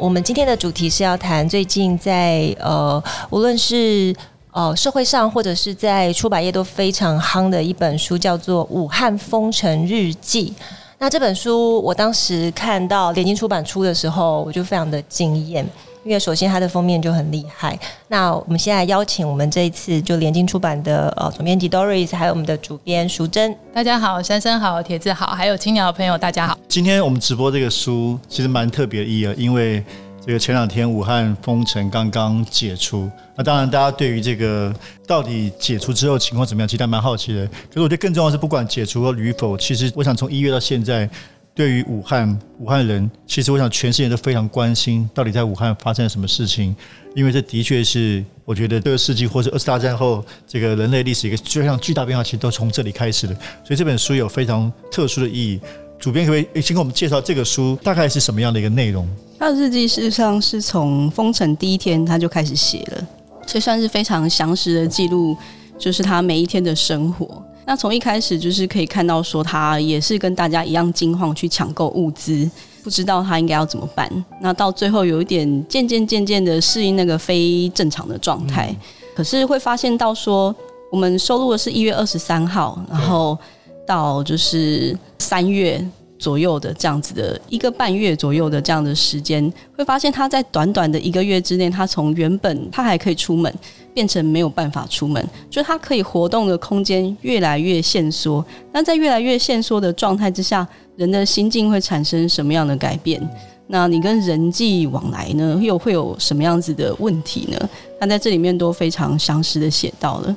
我们今天的主题是要谈最近在呃，无论是呃社会上或者是在出版业都非常夯的一本书，叫做《武汉封城日记》。那这本书我当时看到联经出版出的时候，我就非常的惊艳。因为首先它的封面就很厉害。那我们现在邀请我们这一次就联经出版的呃总编辑 Doris，还有我们的主编淑珍。大家好，珊珊好，铁子好，还有青鸟的朋友大家好。今天我们直播这个书其实蛮特别的意义，因为这个前两天武汉封城刚刚解除。那当然大家对于这个到底解除之后情况怎么样，其实还蛮好奇的。可是我觉得更重要的是，不管解除了与否，其实我想从一月到现在。对于武汉，武汉人，其实我想全世界都非常关心，到底在武汉发生了什么事情？因为这的确是，我觉得这个世纪或者二次大战后这个人类历史一个非常巨大变化，其实都从这里开始的。所以这本书有非常特殊的意义。主编可不可以先给我们介绍这个书大概是什么样的一个内容？他的日记事实上是从封城第一天他就开始写了，所以算是非常详实的记录，就是他每一天的生活。那从一开始就是可以看到，说他也是跟大家一样惊慌去抢购物资，不知道他应该要怎么办。那到最后有一点渐渐渐渐的适应那个非正常的状态，可是会发现到说，我们收录的是一月二十三号，然后到就是三月。左右的这样子的一个半月左右的这样的时间，会发现他在短短的一个月之内，他从原本他还可以出门，变成没有办法出门，就他可以活动的空间越来越限缩。那在越来越限缩的状态之下，人的心境会产生什么样的改变？那你跟人际往来呢，又会有什么样子的问题呢？他在这里面都非常详实的写到了，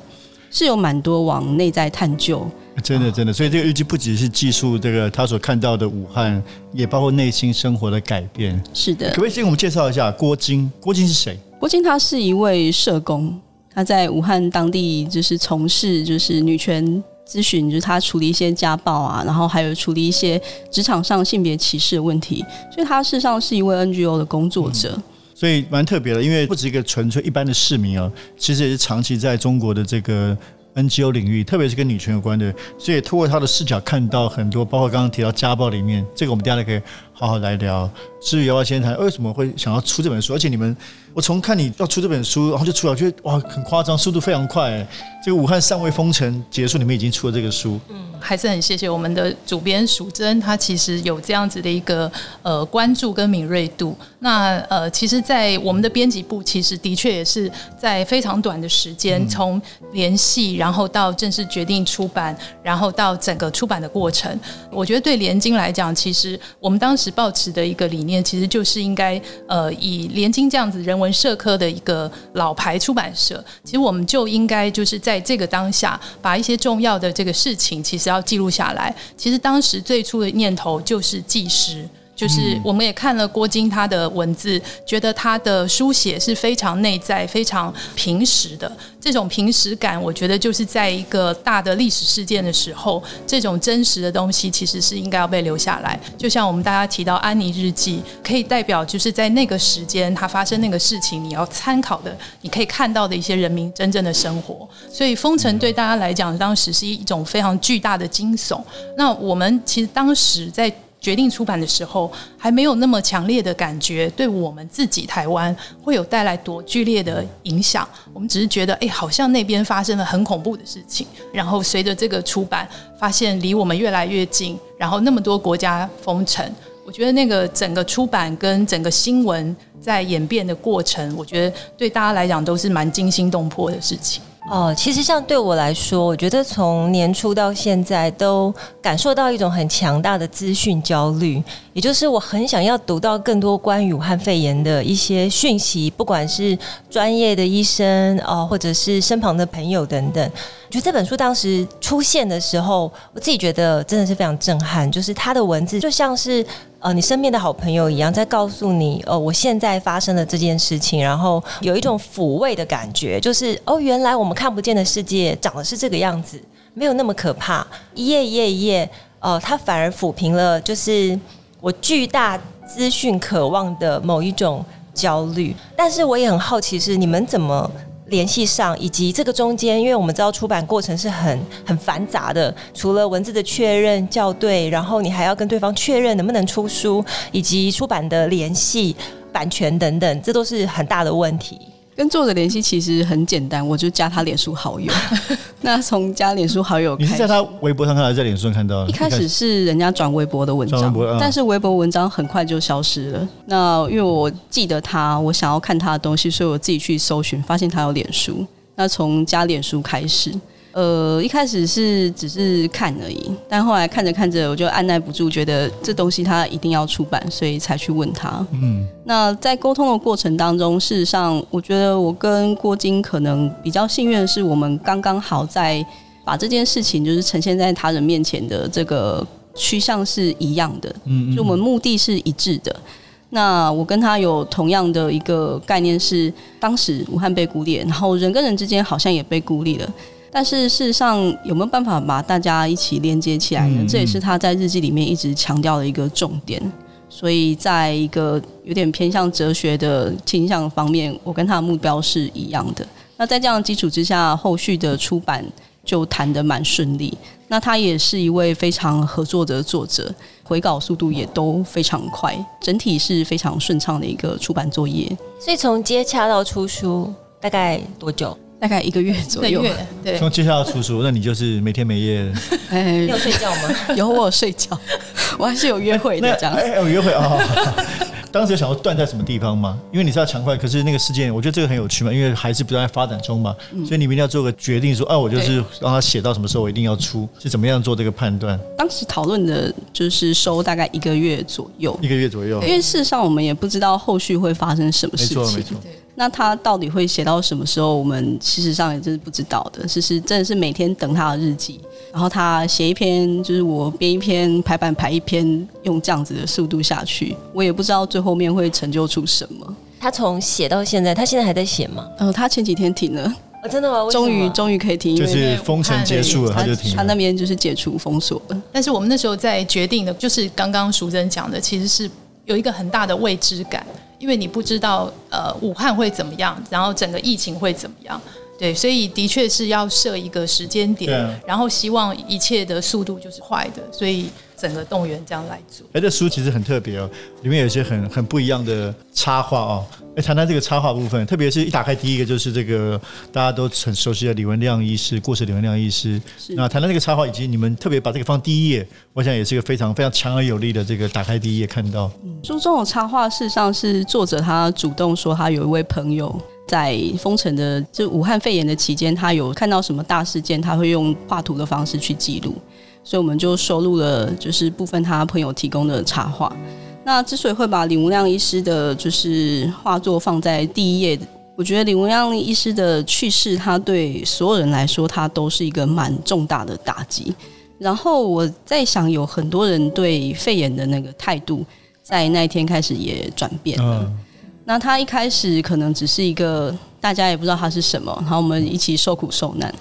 是有蛮多往内在探究。真的，真的，所以这个日记不只是记述这个他所看到的武汉，也包括内心生活的改变。是的，可不可以先给我们介绍一下郭晶？郭晶是谁？郭晶她是一位社工，她在武汉当地就是从事就是女权咨询，就是她处理一些家暴啊，然后还有处理一些职场上性别歧视的问题，所以她事实上是一位 NGO 的工作者。嗯，所以蛮特别的，因为不止一个纯粹一般的市民啊，其实也是长期在中国的这个。NGO 领域，特别是跟女权有关的，所以通过他的视角看到很多，包括刚刚提到家暴里面，这个我们大家可以好好来聊。至于要不要先谈为什么会想要出这本书，而且你们，我从看你要出这本书，然后就出来，我觉得哇，很夸张，速度非常快。这个武汉尚未封城结束，你们已经出了这个书。嗯，还是很谢谢我们的主编淑珍，她其实有这样子的一个呃关注跟敏锐度。那呃，其实，在我们的编辑部，其实的确也是在非常短的时间，从联系，然后到正式决定出版，然后到整个出版的过程，我觉得对连经来讲，其实我们当时抱持的一个理念，其实就是应该呃，以连经这样子人文社科的一个老牌出版社，其实我们就应该就是在这个当下，把一些重要的这个事情，其实要记录下来。其实当时最初的念头就是纪实。就是我们也看了郭晶他的文字，觉得他的书写是非常内在、非常平实的。这种平实感，我觉得就是在一个大的历史事件的时候，这种真实的东西其实是应该要被留下来。就像我们大家提到安妮日记，可以代表就是在那个时间它发生那个事情，你要参考的，你可以看到的一些人民真正的生活。所以封城对大家来讲，当时是一种非常巨大的惊悚。那我们其实当时在。决定出版的时候，还没有那么强烈的感觉，对我们自己台湾会有带来多剧烈的影响。我们只是觉得，哎，好像那边发生了很恐怖的事情。然后随着这个出版，发现离我们越来越近。然后那么多国家封城，我觉得那个整个出版跟整个新闻在演变的过程，我觉得对大家来讲都是蛮惊心动魄的事情。哦，其实像对我来说，我觉得从年初到现在都感受到一种很强大的资讯焦虑，也就是我很想要读到更多关于武汉肺炎的一些讯息，不管是专业的医生哦，或者是身旁的朋友等等。觉得这本书当时出现的时候，我自己觉得真的是非常震撼。就是它的文字就像是呃你身边的好朋友一样，在告诉你呃我现在发生的这件事情，然后有一种抚慰的感觉，就是哦原来我们看不见的世界长得是这个样子，没有那么可怕。一页一页一页，呃，它反而抚平了，就是我巨大资讯渴望的某一种焦虑。但是我也很好奇，是你们怎么？联系上，以及这个中间，因为我们知道出版过程是很很繁杂的，除了文字的确认校对，然后你还要跟对方确认能不能出书，以及出版的联系、版权等等，这都是很大的问题。跟作者联系其实很简单，我就加他脸书好友。那从加脸书好友，你是在他微博上看，还是在脸书上看到？一开始是人家转微博的文章，嗯、但是微博文章很快就消失了。那因为我记得他，我想要看他的东西，所以我自己去搜寻，发现他有脸书。那从加脸书开始。呃，一开始是只是看而已，但后来看着看着，我就按捺不住，觉得这东西它一定要出版，所以才去问他。嗯，那在沟通的过程当中，事实上，我觉得我跟郭晶可能比较幸运的是，我们刚刚好在把这件事情就是呈现在他人面前的这个趋向是一样的，嗯，就我们目的是一致的。那我跟他有同样的一个概念是，当时武汉被孤立，然后人跟人之间好像也被孤立了。但是事实上，有没有办法把大家一起连接起来呢？这也是他在日记里面一直强调的一个重点。所以，在一个有点偏向哲学的倾向方面，我跟他的目标是一样的。那在这样的基础之下，后续的出版就谈得蛮顺利。那他也是一位非常合作的作者，回稿速度也都非常快，整体是非常顺畅的一个出版作业。所以，从接洽到出书大概多久？大概一个月左右，对。从接下来出书，那你就是每天每夜，哎，有睡觉吗？有，我有睡觉，我还是有约会的，这样。哎，有约会啊。当时有想要断在什么地方吗？因为你是要抢快，可是那个事件，我觉得这个很有趣嘛，因为还是不断在发展中嘛，所以你们一定要做个决定，说，啊，我就是让他写到什么时候，我一定要出，是怎么样做这个判断？当时讨论的就是收大概一个月左右，一个月左右，因为事实上我们也不知道后续会发生什么事情。没错，没错。那他到底会写到什么时候？我们事实上也真是不知道的。其实真的是每天等他的日记，然后他写一篇，就是我编一篇，排版排一篇，用这样子的速度下去，我也不知道最后面会成就出什么。他从写到现在，他现在还在写吗？呃，他前几天停了。哦，真的吗？终于终于可以停，就是封城结束了，他就停了。他那边就是解除封锁了。但是我们那时候在决定的，就是刚刚淑珍讲的，其实是有一个很大的未知感。因为你不知道，呃，武汉会怎么样，然后整个疫情会怎么样，对，所以的确是要设一个时间点，啊、然后希望一切的速度就是快的，所以整个动员这样来做。哎，这书其实很特别哦，里面有一些很很不一样的插画哦。哎，谈谈这个插画部分，特别是一打开第一个就是这个大家都很熟悉的李文亮医师，过世李文亮医师。那谈谈这个插画，以及你们特别把这个放第一页，我想也是一个非常非常强而有力的这个打开第一页看到。嗯、书中的插画事实上是作者他主动说，他有一位朋友在封城的就武汉肺炎的期间，他有看到什么大事件，他会用画图的方式去记录，所以我们就收录了就是部分他朋友提供的插画。那之所以会把李无亮医师的，就是画作放在第一页，我觉得李无亮医师的去世，他对所有人来说，他都是一个蛮重大的打击。然后我在想，有很多人对肺炎的那个态度，在那一天开始也转变了。那他一开始可能只是一个大家也不知道他是什么，然后我们一起受苦受难。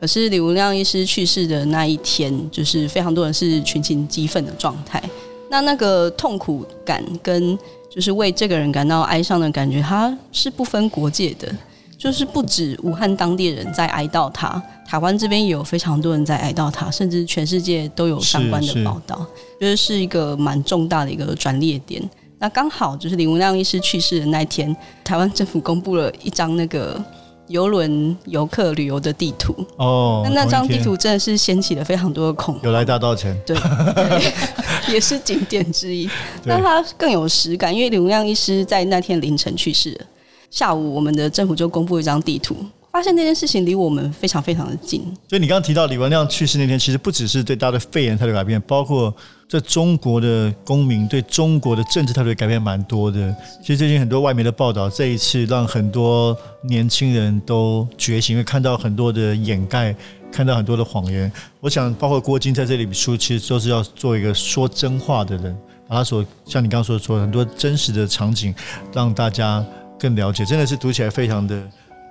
可是李文亮医师去世的那一天，就是非常多人是群情激愤的状态。那那个痛苦感跟就是为这个人感到哀伤的感觉，它是不分国界的，就是不止武汉当地人在哀悼他，台湾这边也有非常多人在哀悼他，甚至全世界都有相关的报道，就是是一个蛮重大的一个转捩点。那刚好就是李文亮医师去世的那天，台湾政府公布了一张那个。游轮游客旅游的地图哦，那那张地图真的是掀起了非常多的恐慌。有来大稻埕，对，对，也是景点之一。那它更有实感，因为李文亮医师在那天凌晨去世了。下午，我们的政府就公布一张地图，发现那件事情离我们非常非常的近。所以你刚刚提到李文亮去世那天，其实不只是对大家的肺炎态度改变，包括。在中国的公民对中国的政治态度改变蛮多的。其实最近很多外媒的报道，这一次让很多年轻人都觉醒，因为看到很多的掩盖看到很多的谎言。我想，包括郭晶在这里书，其实都是要做一个说真话的人，把他所像你刚刚说的说很多真实的场景，让大家更了解，真的是读起来非常的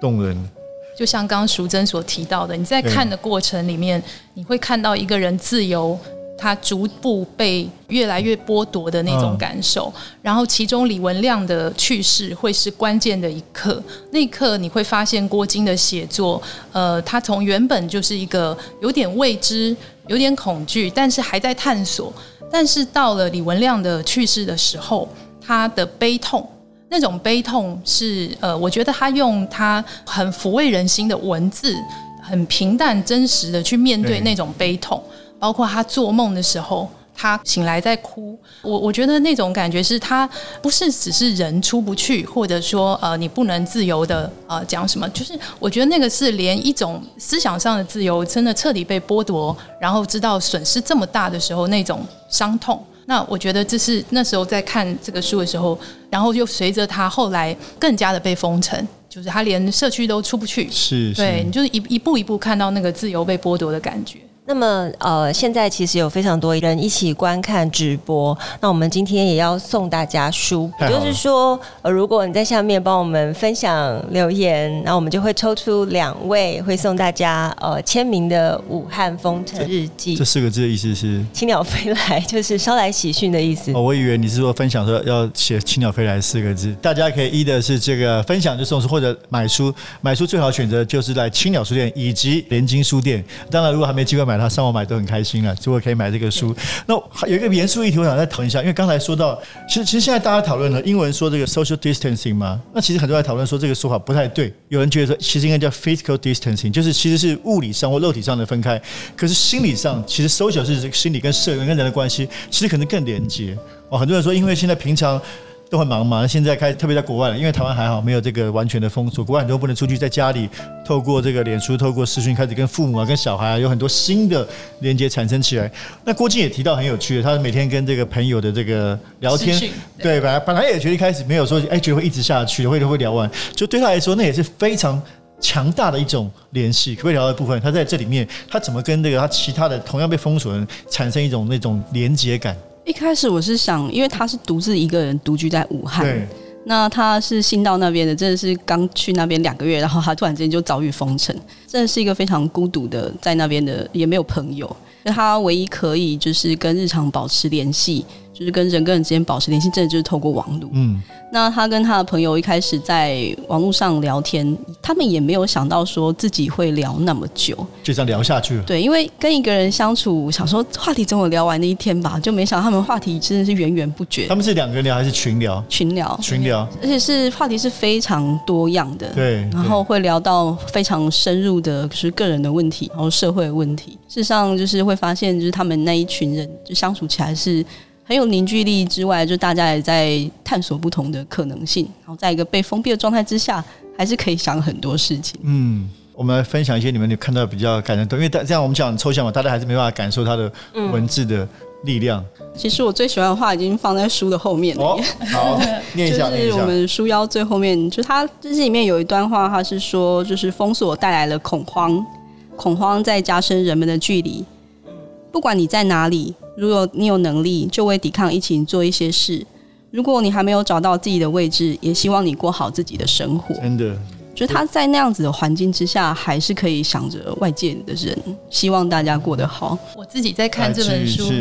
动人。就像刚刚淑珍所提到的，你在看的过程里面，你会看到一个人自由。他逐步被越来越剥夺的那种感受，哦、然后其中李文亮的去世会是关键的一刻。那一刻你会发现郭晶的写作，呃，他从原本就是一个有点未知、有点恐惧，但是还在探索。但是到了李文亮的去世的时候，他的悲痛，那种悲痛是呃，我觉得他用他很抚慰人心的文字，很平淡真实的去面对那种悲痛。包括他做梦的时候，他醒来在哭。我我觉得那种感觉是他不是只是人出不去，或者说呃你不能自由的呃讲什么，就是我觉得那个是连一种思想上的自由真的彻底被剥夺，然后知道损失这么大的时候那种伤痛。那我觉得这是那时候在看这个书的时候，然后又随着他后来更加的被封城，就是他连社区都出不去。是，是，对，你就是一一步一步看到那个自由被剥夺的感觉。那么，呃，现在其实有非常多人一起观看直播。那我们今天也要送大家书，也就是说，呃，如果你在下面帮我们分享留言，那我们就会抽出两位，会送大家呃签名的《武汉封城日记》这。这四个字的意思是“青鸟飞来”，就是捎来喜讯的意思。哦，我以为你是说分享说要写“青鸟飞来”四个字。大家可以一的是这个分享就送书，或者买书。买书最好选择就是在青鸟书店以及联经书店。当然，如果还没机会买。他上网买都很开心了，如果可以买这个书。那有一个严肃议题，我想再谈一下，因为刚才说到，其实其实现在大家讨论了英文说这个 social distancing 嘛，那其实很多人在讨论说这个说法不太对。有人觉得说，其实应该叫 physical distancing，就是其实是物理上或肉体上的分开。可是心理上，其实 social 是心理跟社人跟人的关系，其实可能更连接。哦，很多人说，因为现在平常。都很忙嘛，现在开特别在国外了，因为台湾还好没有这个完全的封锁，国外很多不能出去，在家里透过这个脸书、透过视讯开始跟父母啊、跟小孩啊有很多新的连接产生起来。那郭靖也提到很有趣的，他每天跟这个朋友的这个聊天，对，本来本来也觉得一开始没有说哎觉得会一直下去，会会聊完，就对他来说那也是非常强大的一种联系。可不可以聊到部分，他在这里面他怎么跟这个他其他的同样被封锁的人产生一种那种连接感？一开始我是想，因为他是独自一个人独居在武汉，那他是新到那边的，真的是刚去那边两个月，然后他突然之间就遭遇封城，真的是一个非常孤独的在那边的，也没有朋友，他唯一可以就是跟日常保持联系。就是跟人跟人之间保持联系，真的就是透过网络。嗯，那他跟他的朋友一开始在网络上聊天，他们也没有想到说自己会聊那么久，就这样聊下去了。对，因为跟一个人相处，想说话题总有聊完的一天吧，就没想到他们话题真的是源源不绝。他们是两个人聊还是群聊？群聊，群聊，而且是话题是非常多样的。对，然后会聊到非常深入的，就是个人的问题，然后社会的问题。事实上，就是会发现，就是他们那一群人就相处起来是。很有凝聚力之外，就大家也在探索不同的可能性。然后在一个被封闭的状态之下，还是可以想很多事情。嗯，我们来分享一些你们有看到比较感人的，因为这样我们讲抽象嘛，大家还是没办法感受它的文字的力量。嗯、其实我最喜欢的话已经放在书的后面了。哦，好，念一下，就是我们书腰最后面，就它这里面有一段话，它是说，就是封锁带来了恐慌，恐慌在加深人们的距离。不管你在哪里。如果你有能力，就为抵抗疫情做一些事；如果你还没有找到自己的位置，也希望你过好自己的生活。真的，就他在那样子的环境之下，还是可以想着外界的人，希望大家过得好。我自己在看这本书。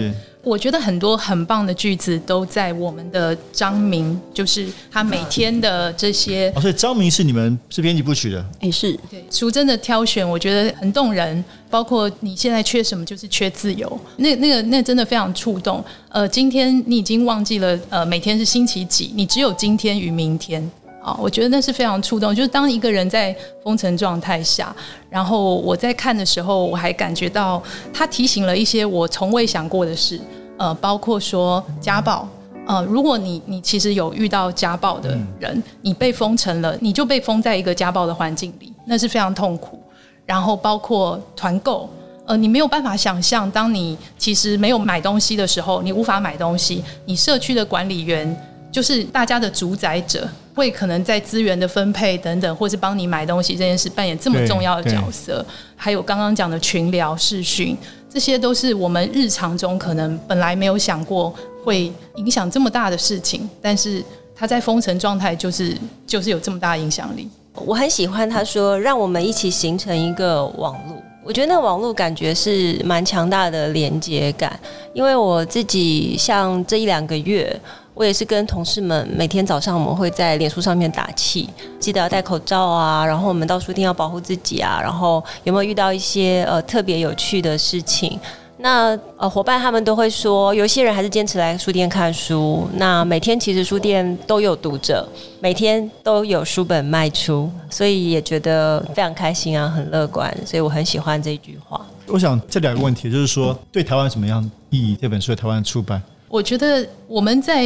我觉得很多很棒的句子都在我们的张明，就是他每天的这些。哦，所以张明是你们是编辑部取的？哎，是。对，书真的挑选，我觉得很动人。包括你现在缺什么，就是缺自由。那那个那真的非常触动。呃，今天你已经忘记了，呃，每天是星期几，你只有今天与明天。啊，我觉得那是非常触动。就是当一个人在封城状态下，然后我在看的时候，我还感觉到他提醒了一些我从未想过的事。呃，包括说家暴，呃，如果你你其实有遇到家暴的人，嗯、你被封城了，你就被封在一个家暴的环境里，那是非常痛苦。然后包括团购，呃，你没有办法想象，当你其实没有买东西的时候，你无法买东西，你社区的管理员就是大家的主宰者，会可能在资源的分配等等，或是帮你买东西这件事扮演这么重要的角色。还有刚刚讲的群聊视讯，这些都是我们日常中可能本来没有想过会影响这么大的事情，但是它在封城状态就是就是有这么大的影响力。我很喜欢他说，让我们一起形成一个网络。我觉得那个网络感觉是蛮强大的连接感，因为我自己像这一两个月，我也是跟同事们每天早上我们会在脸书上面打气，记得要戴口罩啊，然后我们到书店要保护自己啊，然后有没有遇到一些呃特别有趣的事情？那呃，伙伴他们都会说，有些人还是坚持来书店看书。那每天其实书店都有读者，每天都有书本卖出，所以也觉得非常开心啊，很乐观。所以我很喜欢这一句话。我想这两个问题，就是说对台湾什么样意义？这本书在台湾出版，我觉得我们在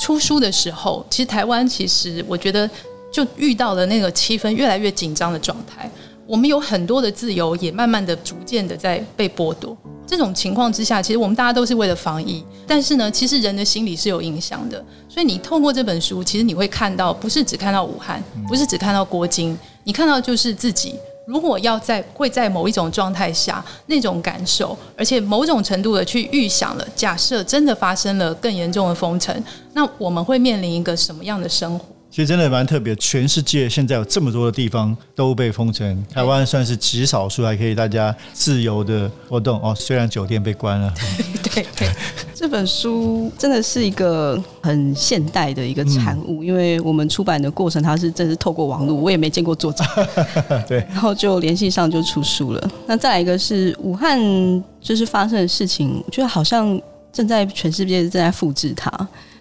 出书的时候，其实台湾其实我觉得就遇到了那个气氛越来越紧张的状态。我们有很多的自由，也慢慢的、逐渐的在被剥夺。这种情况之下，其实我们大家都是为了防疫，但是呢，其实人的心理是有影响的。所以你透过这本书，其实你会看到，不是只看到武汉，不是只看到郭金，你看到就是自己。如果要在会在某一种状态下那种感受，而且某种程度的去预想了，假设真的发生了更严重的封城，那我们会面临一个什么样的生活？其实真的蛮特别，全世界现在有这么多的地方都被封城，台湾算是极少数还可以大家自由的活动哦。虽然酒店被关了，对 对对，这本书真的是一个很现代的一个产物，嗯、因为我们出版的过程它是真是透过网络，我也没见过作者，对，然后就联系上就出书了。那再来一个是武汉就是发生的事情，我觉得好像正在全世界正在复制它。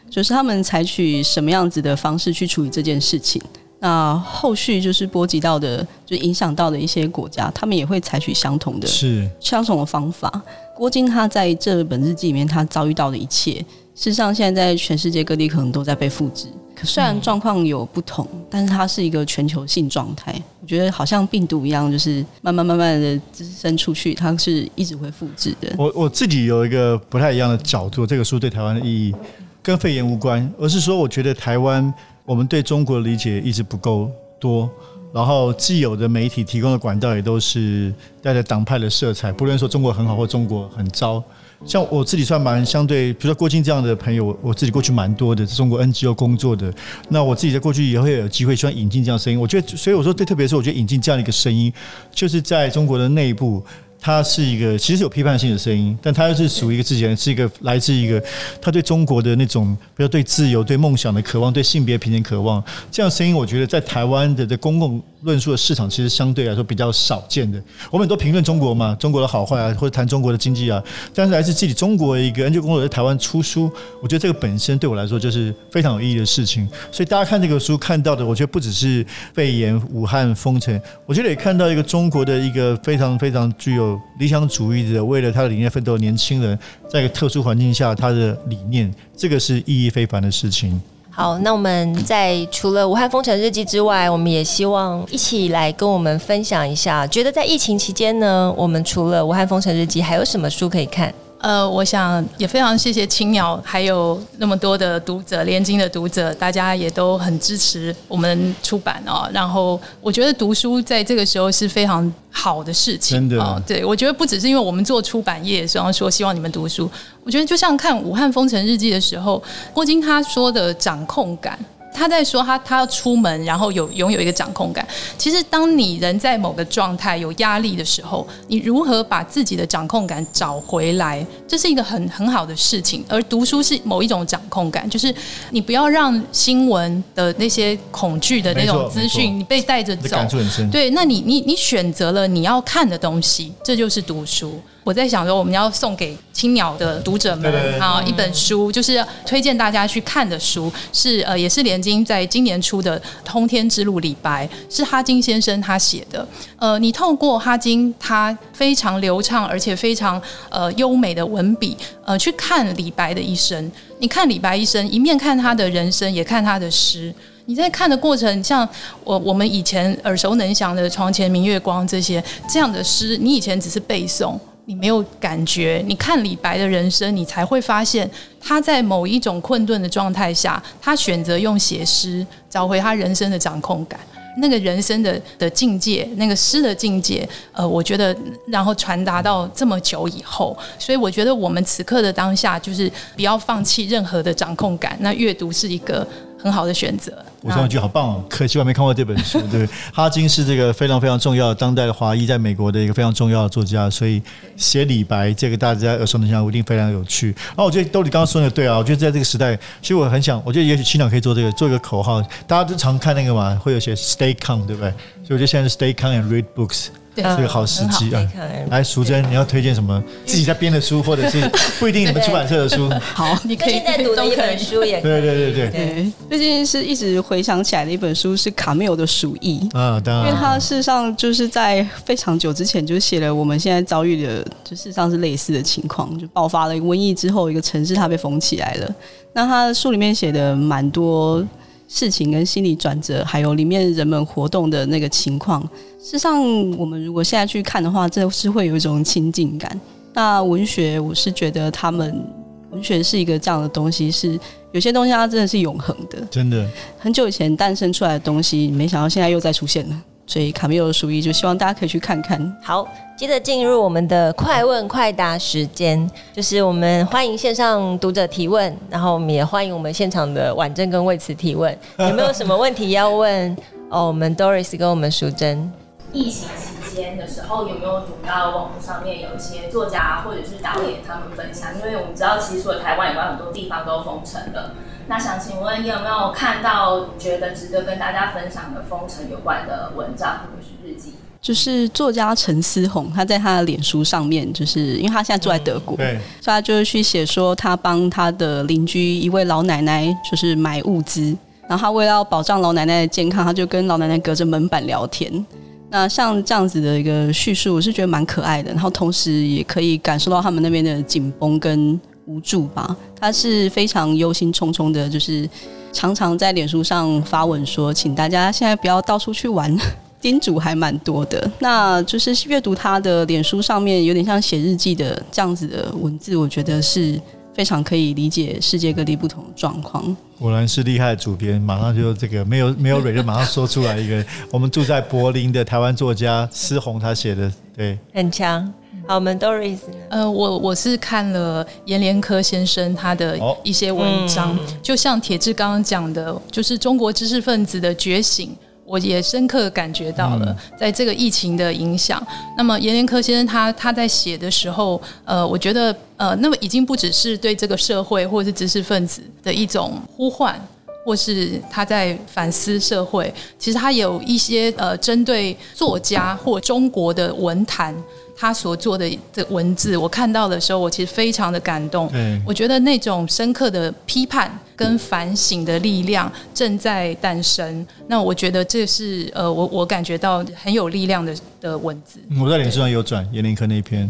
就是他们采取什么样子的方式去处理这件事情，那后续就是波及到的，就影响到的一些国家，他们也会采取相同的、是相同的方法。郭晶他在这本日记里面，他遭遇到的一切，事实上现在在全世界各地可能都在被复制。可虽然状况有不同，但是它是一个全球性状态。我觉得好像病毒一样，就是慢慢慢慢的滋生出去，它是一直会复制的。我我自己有一个不太一样的角度，这个书对台湾的意义。跟肺炎无关，而是说，我觉得台湾我们对中国的理解一直不够多，然后既有的媒体提供的管道也都是带着党派的色彩，不论说中国很好或中国很糟。像我自己算蛮相对，比如说郭靖这样的朋友，我自己过去蛮多的，在中国 NGO 工作的，那我自己在过去也会有机会希望引进这样的声音。我觉得，所以我说，对，特别是我觉得引进这样的一个声音，就是在中国的内部。他是一个其实有批判性的声音，但他又是属于一个自己人，是一个来自一个他对中国的那种，比如对自由、对梦想的渴望、对性别平等渴望，这样声音，我觉得在台湾的的公共论述的市场，其实相对来说比较少见的。我们很多评论中国嘛，中国的好坏啊，或者谈中国的经济啊，但是来自自己中国一个 NGO 工作者在台湾出书，我觉得这个本身对我来说就是非常有意义的事情。所以大家看这个书看到的，我觉得不只是肺炎、武汉封城，我觉得也看到一个中国的一个非常非常具有。理想主义的，为了他的理念奋斗的年轻人，在一个特殊环境下，他的理念，这个是意义非凡的事情。好，那我们在除了武汉封城日记之外，我们也希望一起来跟我们分享一下，觉得在疫情期间呢，我们除了武汉封城日记，还有什么书可以看？呃，我想也非常谢谢青鸟，还有那么多的读者，连经的读者，大家也都很支持我们出版哦。然后我觉得读书在这个时候是非常好的事情，真的。哦，对，我觉得不只是因为我们做出版业，所以说希望你们读书。我觉得就像看武汉封城日记的时候，郭晶他说的掌控感。他在说他他要出门，然后有拥有一个掌控感。其实，当你人在某个状态有压力的时候，你如何把自己的掌控感找回来，这是一个很很好的事情。而读书是某一种掌控感，就是你不要让新闻的那些恐惧的那种资讯，你被带着走。对，那你你你选择了你要看的东西，这就是读书。我在想说，我们要送给青鸟的读者们啊一本书，就是推荐大家去看的书，是呃也是连经在今年出的《通天之路》李白，是哈金先生他写的。呃，你透过哈金他非常流畅而且非常呃优美的文笔，呃去看李白的一生。你看李白一生，一面看他的人生，也看他的诗。你在看的过程，像我我们以前耳熟能详的“床前明月光”这些这样的诗，你以前只是背诵。你没有感觉。你看李白的人生，你才会发现他在某一种困顿的状态下，他选择用写诗找回他人生的掌控感。那个人生的的境界，那个诗的境界，呃，我觉得，然后传达到这么久以后，所以我觉得我们此刻的当下，就是不要放弃任何的掌控感。那阅读是一个。很好的选择，我说一句好棒哦！可惜我还没看过这本书，对，哈金是这个非常非常重要的当代的华裔，在美国的一个非常重要的作家，所以写李白这个大家耳熟能详，一定非常有趣。然后我觉得兜里刚刚说的对啊，我觉得在这个时代，其实我很想，我觉得也许青鸟可以做这个，做一个口号，大家都常看那个嘛，会有写 Stay calm，对不对？所以我觉得现在是 Stay calm and read books。对，是个好时机啊！来，淑珍，你要推荐什么 自己在编的书，或者是 不一定你们出版社的书？好，你可以在读的一本书也可以。对对对对对。最近是一直回想起来的一本书是卡缪的《鼠疫》啊，当然，因为他事实上就是在非常久之前就写了我们现在遭遇的，就事实上是类似的情况，就爆发了瘟疫之后，一个城市它被封起来了。那他书里面写的蛮多事情跟心理转折，还有里面人们活动的那个情况。事实上，我们如果现在去看的话，这是会有一种亲近感。那文学，我是觉得他们文学是一个这样的东西，是有些东西它真的是永恒的，真的。很久以前诞生出来的东西，没想到现在又再出现了。所以卡缪的《书衣》就希望大家可以去看看。好，接着进入我们的快问快答时间，就是我们欢迎线上读者提问，然后我们也欢迎我们现场的婉珍跟魏慈提问。有没有什么问题要问？哦，我们 Doris 跟我们淑珍。疫情期间的时候，有没有读到网络上面有一些作家或者是导演他们分享？因为我们知道，其实除了台湾以外，很多地方都封城了。那想请问，你有没有看到觉得值得跟大家分享的封城有关的文章或者是日记？就是作家陈思宏，他在他的脸书上面，就是因为他现在住在德国，嗯、对，所以他就是去写说，他帮他的邻居一位老奶奶，就是买物资，然后他为了要保障老奶奶的健康，他就跟老奶奶隔着门板聊天。那像这样子的一个叙述，我是觉得蛮可爱的，然后同时也可以感受到他们那边的紧绷跟无助吧。他是非常忧心忡忡的，就是常常在脸书上发文说，请大家现在不要到处去玩，叮嘱还蛮多的。那就是阅读他的脸书上面有点像写日记的这样子的文字，我觉得是。非常可以理解世界各地不同的状况。果然是厉害的主编，马上就这个没有没有蕊就马上说出来一个。我们住在柏林的台湾作家思宏他写的，对，很强。好，我们 Doris 呃，我我是看了阎连科先生他的一些文章，哦嗯、就像铁志刚刚讲的，就是中国知识分子的觉醒。我也深刻感觉到了，在这个疫情的影响。嗯、那么阎连科先生他他在写的时候，呃，我觉得呃，那么已经不只是对这个社会或者是知识分子的一种呼唤，或是他在反思社会。其实他有一些呃，针对作家或中国的文坛。他所做的的文字，我看到的时候，我其实非常的感动。嗯，我觉得那种深刻的批判跟反省的力量正在诞生。那我觉得这是呃，我我感觉到很有力量的的文字。我在脸书上有转严林科那一篇。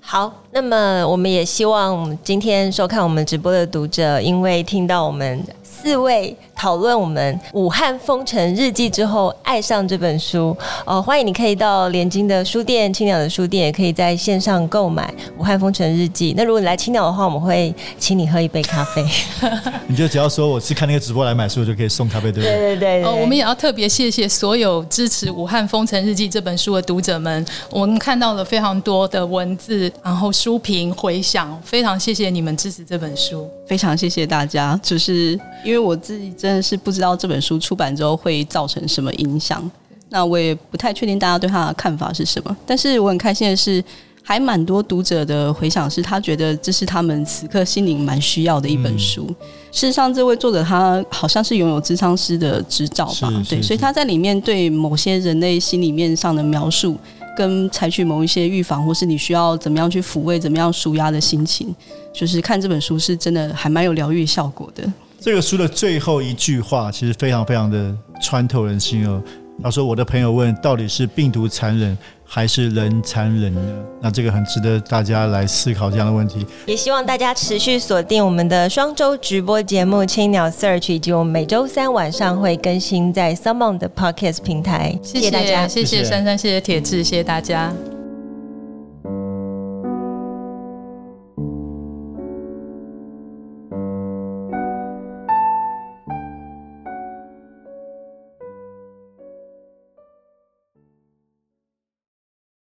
好，那么我们也希望今天收看我们直播的读者，因为听到我们。四位讨论我们武汉封城日记之后，爱上这本书。呃，欢迎你可以到联经的书店、青鸟的书店，也可以在线上购买《武汉封城日记》。那如果你来青鸟的话，我们会请你喝一杯咖啡。你就只要说我是看那个直播来买书，就可以送咖啡，对不对？对对对，对。哦，我们也要特别谢谢所有支持《武汉封城日记》这本书的读者们。我们看到了非常多的文字，然后书评回响，非常谢谢你们支持这本书，非常谢谢大家。就是。因为我自己真的是不知道这本书出版之后会造成什么影响，那我也不太确定大家对他的看法是什么。但是我很开心的是，还蛮多读者的回想是，他觉得这是他们此刻心灵蛮需要的一本书。嗯、事实上，这位作者他好像是拥有咨商师的执照吧？对，所以他在里面对某些人类心里面上的描述，跟采取某一些预防，或是你需要怎么样去抚慰、怎么样舒压的心情，就是看这本书是真的还蛮有疗愈效果的。这个书的最后一句话其实非常非常的穿透人心哦。他说：“我的朋友问，到底是病毒残忍？”还是人残忍呢？那这个很值得大家来思考这样的问题。也希望大家持续锁定我们的双周直播节目《青鸟 Search》，以及我们每周三晚上会更新在 s o m e o n 的 Podcast 平台。谢谢大家，谢谢珊珊，谢谢铁志，谢谢大家。